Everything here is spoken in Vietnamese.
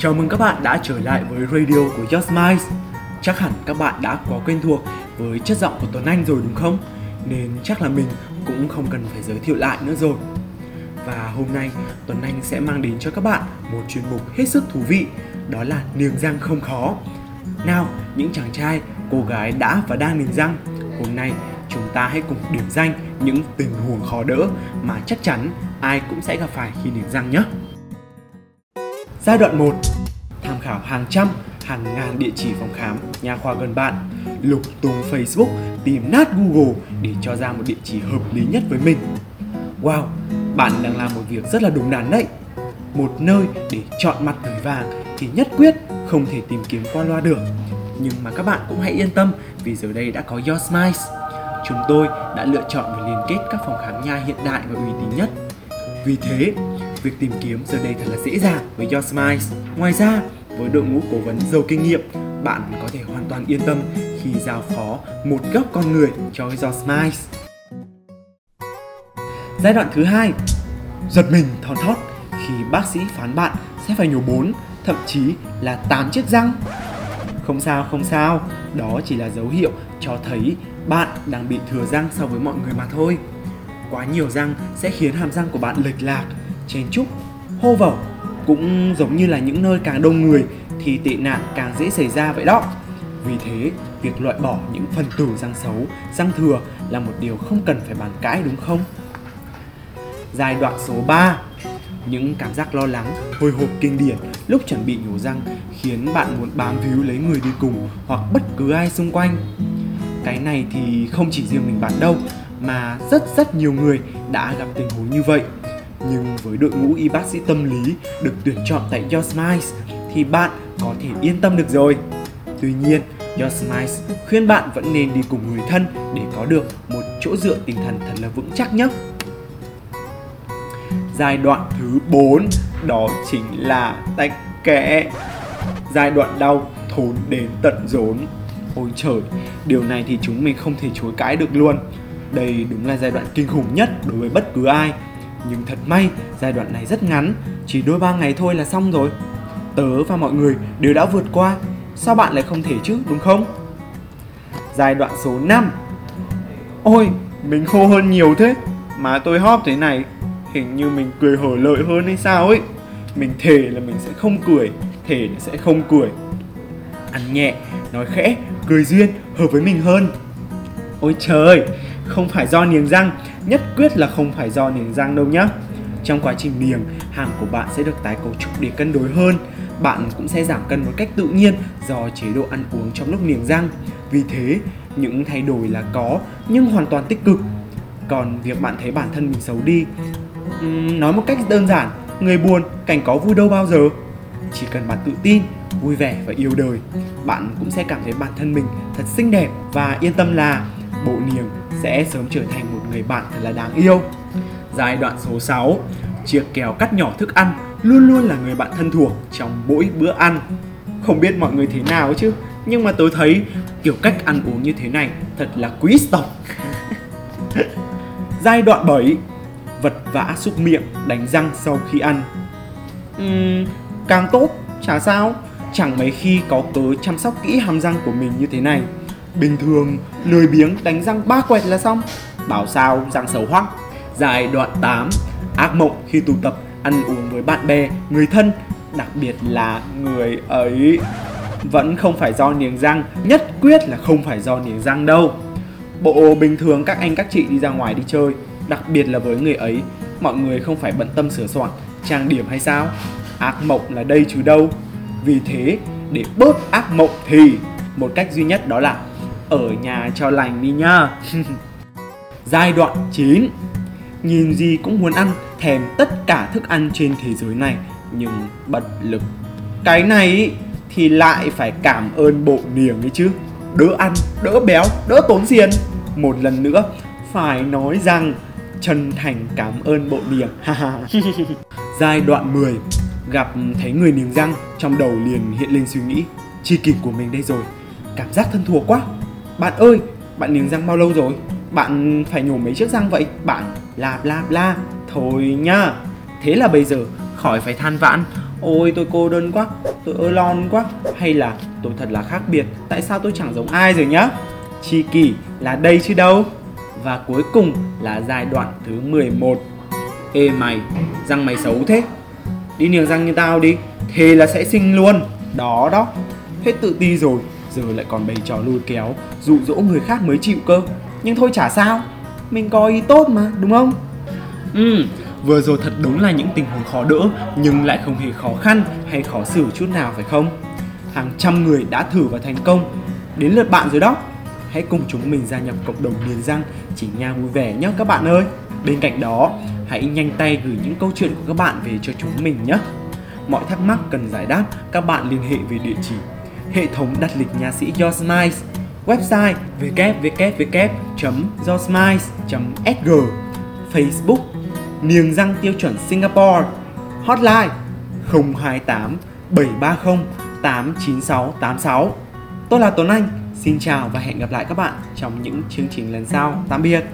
Chào mừng các bạn đã trở lại với radio của Just Mice. Chắc hẳn các bạn đã quá quen thuộc với chất giọng của Tuấn Anh rồi đúng không? Nên chắc là mình cũng không cần phải giới thiệu lại nữa rồi. Và hôm nay Tuấn Anh sẽ mang đến cho các bạn một chuyên mục hết sức thú vị, đó là niềng răng không khó. Nào, những chàng trai, cô gái đã và đang niềng răng, hôm nay chúng ta hãy cùng điểm danh những tình huống khó đỡ mà chắc chắn ai cũng sẽ gặp phải khi niềng răng nhé. Giai đoạn 1 Tham khảo hàng trăm, hàng ngàn địa chỉ phòng khám, nhà khoa gần bạn. Lục tung Facebook, tìm nát Google để cho ra một địa chỉ hợp lý nhất với mình. Wow, bạn đang làm một việc rất là đúng đắn đấy. Một nơi để chọn mặt người vàng thì nhất quyết không thể tìm kiếm qua loa được. Nhưng mà các bạn cũng hãy yên tâm vì giờ đây đã có Your Smiles. Chúng tôi đã lựa chọn và liên kết các phòng khám nha hiện đại và uy tín nhất. Vì thế, việc tìm kiếm giờ đây thật là dễ dàng với Your Smiles. Ngoài ra, với đội ngũ cố vấn giàu kinh nghiệm, bạn có thể hoàn toàn yên tâm khi giao phó một góc con người cho Your Smiles. Giai đoạn thứ hai, giật mình thon thót khi bác sĩ phán bạn sẽ phải nhổ 4, thậm chí là 8 chiếc răng. Không sao, không sao, đó chỉ là dấu hiệu cho thấy bạn đang bị thừa răng so với mọi người mà thôi. Quá nhiều răng sẽ khiến hàm răng của bạn lệch lạc, chen chúc, hô vẩu cũng giống như là những nơi càng đông người thì tệ nạn càng dễ xảy ra vậy đó. Vì thế, việc loại bỏ những phần tử răng xấu, răng thừa là một điều không cần phải bàn cãi đúng không? Giai đoạn số 3 Những cảm giác lo lắng, hồi hộp kinh điển lúc chuẩn bị nhổ răng khiến bạn muốn bám víu lấy người đi cùng hoặc bất cứ ai xung quanh. Cái này thì không chỉ riêng mình bạn đâu, mà rất rất nhiều người đã gặp tình huống như vậy. Nhưng với đội ngũ y bác sĩ tâm lý được tuyển chọn tại Your Smiles thì bạn có thể yên tâm được rồi. Tuy nhiên, Your Smiles khuyên bạn vẫn nên đi cùng người thân để có được một chỗ dựa tinh thần thật là vững chắc nhé. Giai đoạn thứ 4 đó chính là tách kẽ. Giai đoạn đau thốn đến tận rốn. Ôi trời, điều này thì chúng mình không thể chối cãi được luôn. Đây đúng là giai đoạn kinh khủng nhất đối với bất cứ ai. Nhưng thật may, giai đoạn này rất ngắn, chỉ đôi ba ngày thôi là xong rồi. Tớ và mọi người đều đã vượt qua, sao bạn lại không thể chứ, đúng không? Giai đoạn số 5 Ôi, mình khô hơn nhiều thế. Mà tôi hóp thế này Hình như mình cười hở lợi hơn hay sao ấy. Mình thề là mình sẽ không cười Thề là sẽ không cười. Ăn nhẹ, nói khẽ, cười duyên Hợp với mình hơn. Ôi trời, không phải do niềng răng Nhất quyết là không phải do niềng răng đâu nhé. Trong quá trình niềng, hàm của bạn sẽ được tái cấu trúc để cân đối hơn bạn cũng sẽ giảm cân một cách tự nhiên do chế độ ăn uống trong lúc niềng răng. Vì thế, những thay đổi là có nhưng hoàn toàn tích cực. Còn việc bạn thấy bản thân mình xấu đi, nói một cách đơn giản, người buồn cảnh có vui đâu bao giờ. Chỉ cần bạn tự tin, vui vẻ và yêu đời, bạn cũng sẽ cảm thấy bản thân mình thật xinh đẹp và yên tâm là bộ niềng sẽ sớm trở thành một người bạn thật là đáng yêu. Giai đoạn số 6 Chiếc kéo cắt nhỏ thức ăn luôn luôn là người bạn thân thuộc trong mỗi bữa ăn. Không biết mọi người thế nào chứ, nhưng mà tôi thấy kiểu cách ăn uống như thế này thật là quý tộc. Giai đoạn 7 Vật vã xúc miệng, đánh răng sau khi ăn uhm, Càng tốt, chả sao Chẳng mấy khi có cớ chăm sóc kỹ hàm răng của mình như thế này Bình thường, lười biếng đánh răng ba quẹt là xong. Bảo sao răng xấu hoắc? Dài đoạn 8 Ác mộng khi tụ tập ăn uống với bạn bè, người thân Đặc biệt là người ấy. Vẫn không phải do niềng răng Nhất quyết là không phải do niềng răng đâu. Bộ bình thường các anh các chị đi ra ngoài đi chơi Đặc biệt là với người ấy Mọi người không phải bận tâm sửa soạn Trang điểm hay sao? Ác mộng là đây chứ đâu. Vì thế để bớt ác mộng thì Một cách duy nhất đó là ở nhà cho lành đi nhá. Giai đoạn 9 Nhìn gì cũng muốn ăn Thèm tất cả thức ăn trên thế giới này Nhưng bất lực. Cái này thì lại phải cảm ơn bộ niềng ấy chứ. Đỡ ăn, đỡ béo, đỡ tốn tiền. Một lần nữa phải nói rằng chân thành cảm ơn bộ niềng. Giai đoạn 10 Gặp thấy người niềng răng Trong đầu liền hiện lên suy nghĩ. Chi kỷ của mình đây rồi. Cảm giác thân thuộc quá. Bạn ơi, bạn niềng răng bao lâu rồi? Bạn phải nhổ mấy chiếc răng vậy? Bạn la bla bla. Thôi nhá. Thế là bây giờ khỏi phải than vãn. Ôi tôi cô đơn quá, tôi ơ lon quá. Hay là tôi thật là khác biệt, tại sao tôi chẳng giống ai rồi nhá? Chi kỷ là đây chứ đâu? Và cuối cùng là giai đoạn thứ 11 Ê mày, răng mày xấu thế. Đi niềng răng như tao đi Thế là sẽ sinh luôn. Đó đó. Hết tự ti rồi. Giờ lại còn bày trò lôi kéo, Dụ dỗ người khác mới chịu cơ. Nhưng thôi chả sao, Mình có ý tốt mà, đúng không? Ừ Vừa rồi thật đúng là những tình huống khó đỡ, Nhưng lại không hề khó khăn hay khó xử chút nào, phải không? Hàng trăm người đã thử và thành công. Đến lượt bạn rồi đó. Hãy cùng chúng mình gia nhập cộng đồng miền răng Chỉ nha vui vẻ nhé các bạn ơi. Bên cạnh đó, hãy nhanh tay gửi những câu chuyện của các bạn về cho chúng mình nhé Mọi thắc mắc cần giải đáp, các bạn liên hệ về địa chỉ Hệ thống đặt lịch nhà sĩ Your Smiles Website www.yorsmiles.sg Facebook Niềng răng tiêu chuẩn Singapore. Hotline 028 730 89686 Tôi là Tuấn Anh. Xin chào và hẹn gặp lại các bạn trong những chương trình lần sau. Tạm biệt!